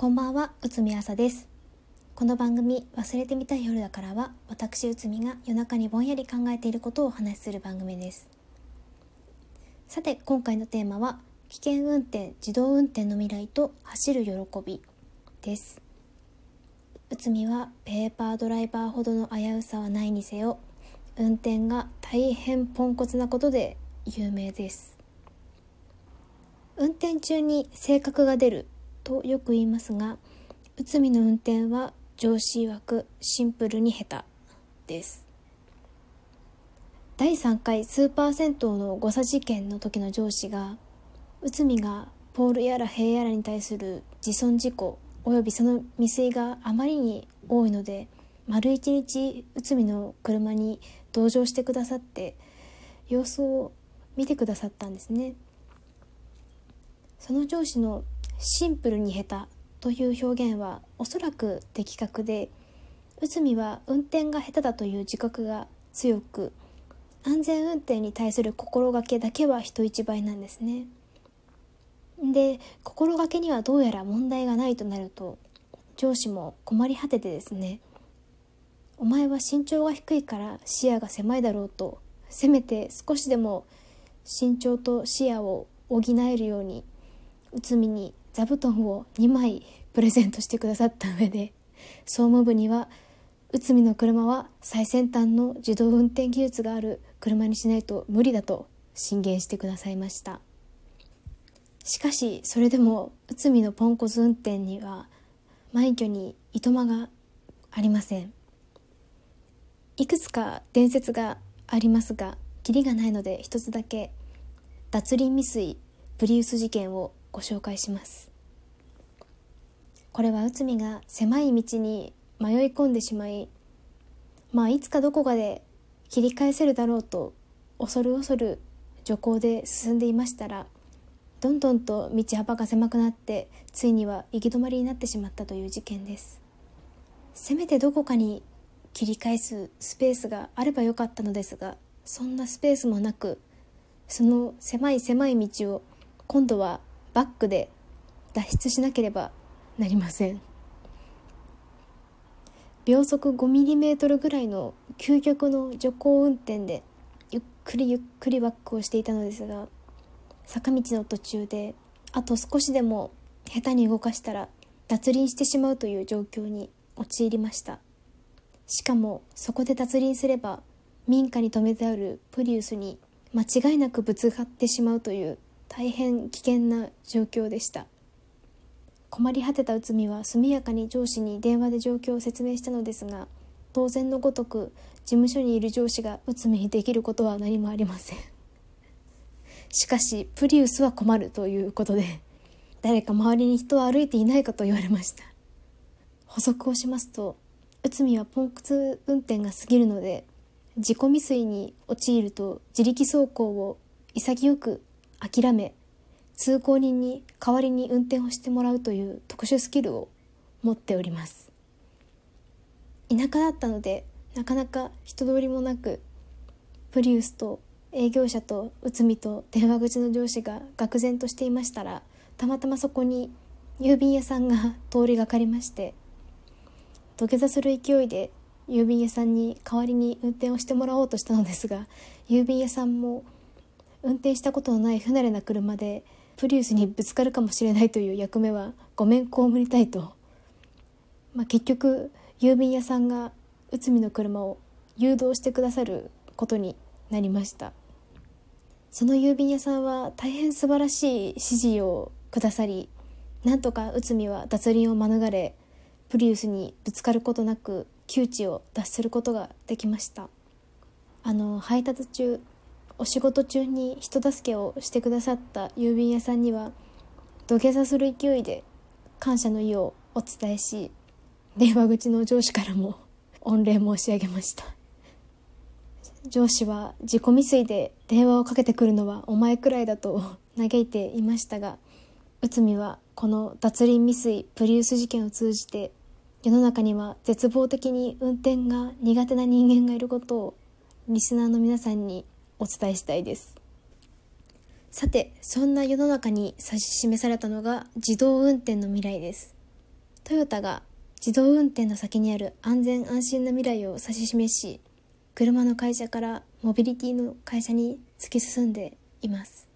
こんばんは、内海朝です。この番組、忘れてみたい夜だからは、私内海が夜中にぼんやり考えていることをお話しする番組です。さて、今回のテーマは、危険運転、自動運転の未来と走る喜びです。内海はペーパードライバーほどの危うさはないにせよ、運転が大変ポンコツなことで有名です。運転中に性格が出るとよく言いますが内海の運転は上司曰くシンプルに下手です。第3回スーパー銭湯の誤差事件の時の上司が内海がポールやら塀やらに対する自損事故およびその未遂があまりに多いので丸一日内海の車に同乗してくださって様子を見てくださったんですね。その上司のシンプルに下手という表現はおそらく的確で内海は運転が下手だという自覚が強く安全運転に対する心がけだけは人一倍なんですね。で心がけにはどうやら問題がないとなると上司も困り果ててですねお前は身長が低いから視野が狭いだろうとせめて少しでも身長と視野を補えるように内海に座布団を2枚プレゼントしてくださった上で総務部には内海の車は最先端の自動運転技術がある車にしないと無理だと進言してくださいました。しかしそれでも内海のポンコツ運転には枚挙にいとまがありません。いくつか伝説がありますがキリがないので一つだけ脱輪未遂プリウス事件をご紹介します。これは内海が狭い道に迷い込んでしまいまあいつかどこかで切り返せるだろうと恐る恐る徐行で進んでいましたらどんどんと道幅が狭くなってついには行き止まりになってしまったという事件です。せめてどこかに切り返すスペースがあればよかったのですがそんなスペースもなくその狭い狭い道を今度はバックで脱出しなければなりません。秒速 5mm ぐらいの究極の徐行運転でゆっくりゆっくりバックをしていたのですが坂道の途中であと少しでも下手に動かしたら脱輪してしまうという状況に陥りました。しかもそこで脱輪すれば民家に止めてあるプリウスに間違いなくぶつかってしまうという大変危険な状況でした。困り果てた内海は速やかに上司に電話で状況を説明したのですが当然のごとく事務所にいる上司が内海にできることは何もありません。しかしプリウスは困るということで誰か周りに人は歩いていないかと言われました。補足をしますと内海はポンコツ運転が過ぎるので自己未遂に陥ると自力走行を潔く諦め通行人に代わりに運転をしてもらうという特殊スキルを持っております。田舎だったのでなかなか人通りもなくプリウスと営業者と内海と電話口の上司が愕然としていましたらたまたまそこに郵便屋さんが通りがかりまして土下座する勢いで郵便屋さんに代わりに運転をしてもらおうとしたのですが郵便屋さんも運転したことのない不慣れな車でプリウスにぶつかるかもしれないという役目はごめん被りたいと、まあ、結局郵便屋さんが内海の車を誘導してくださることになりました。その郵便屋さんは大変素晴らしい指示をくださりなんとか内海は脱輪を免れプリウスにぶつかることなく窮地を脱することができました。あの配達中お仕事中に人助けをしてくださった郵便屋さんには土下座する勢いで感謝の意をお伝えし電話口の上司からも御礼申し上げました。上司は自己未遂で電話をかけてくるのはお前くらいだと嘆いていましたが内海はこの脱輪未遂プリウス事件を通じて世の中には絶望的に運転が苦手な人間がいることをリスナーの皆さんにお伝えしたいです。さてそんな世の中に指し示されたのが自動運転の未来です。トヨタが自動運転の先にある安全安心な未来を指し示し車の会社からモビリティの会社に突き進んでいます。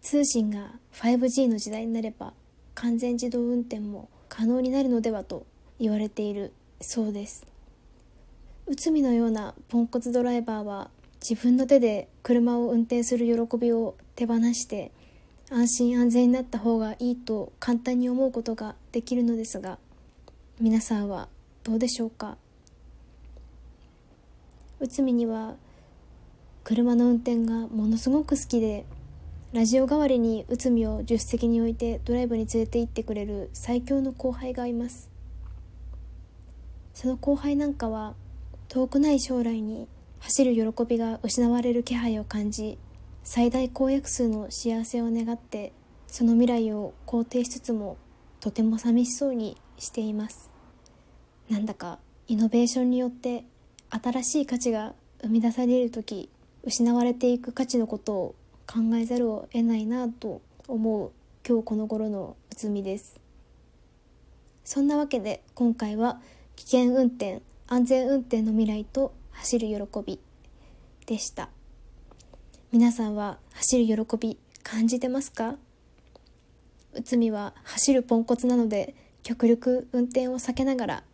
通信が 5G の時代になれば完全自動運転も可能になるのではと言われているそうです。内海のようなポンコツドライバーは自分の手で車を運転する喜びを手放して安心安全になった方がいいと簡単に思うことができるのですが皆さんはどうでしょうか？内海には車の運転がものすごく好きでラジオ代わりに内海を助手席に置いてドライブに連れて行ってくれる最強の後輩がいます。その後輩なんかは遠くない将来に走る喜びが失われる気配を感じ最大公約数の幸せを願ってその未来を肯定しつつもとても寂しそうにしています。なんだかイノベーションによって新しい価値が生み出される時失われていく価値のことを考えざるを得ないなと思う今日この頃の内海です。そんなわけで今回は危険運転安全運転の未来と走る喜びでした。皆さんは走る喜び感じてますか？内海は走るポンコツなので極力運転を避けながら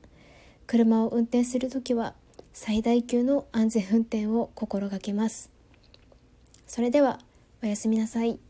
車を運転する時は最大級の安全運転を心がけます。それではおやすみなさい。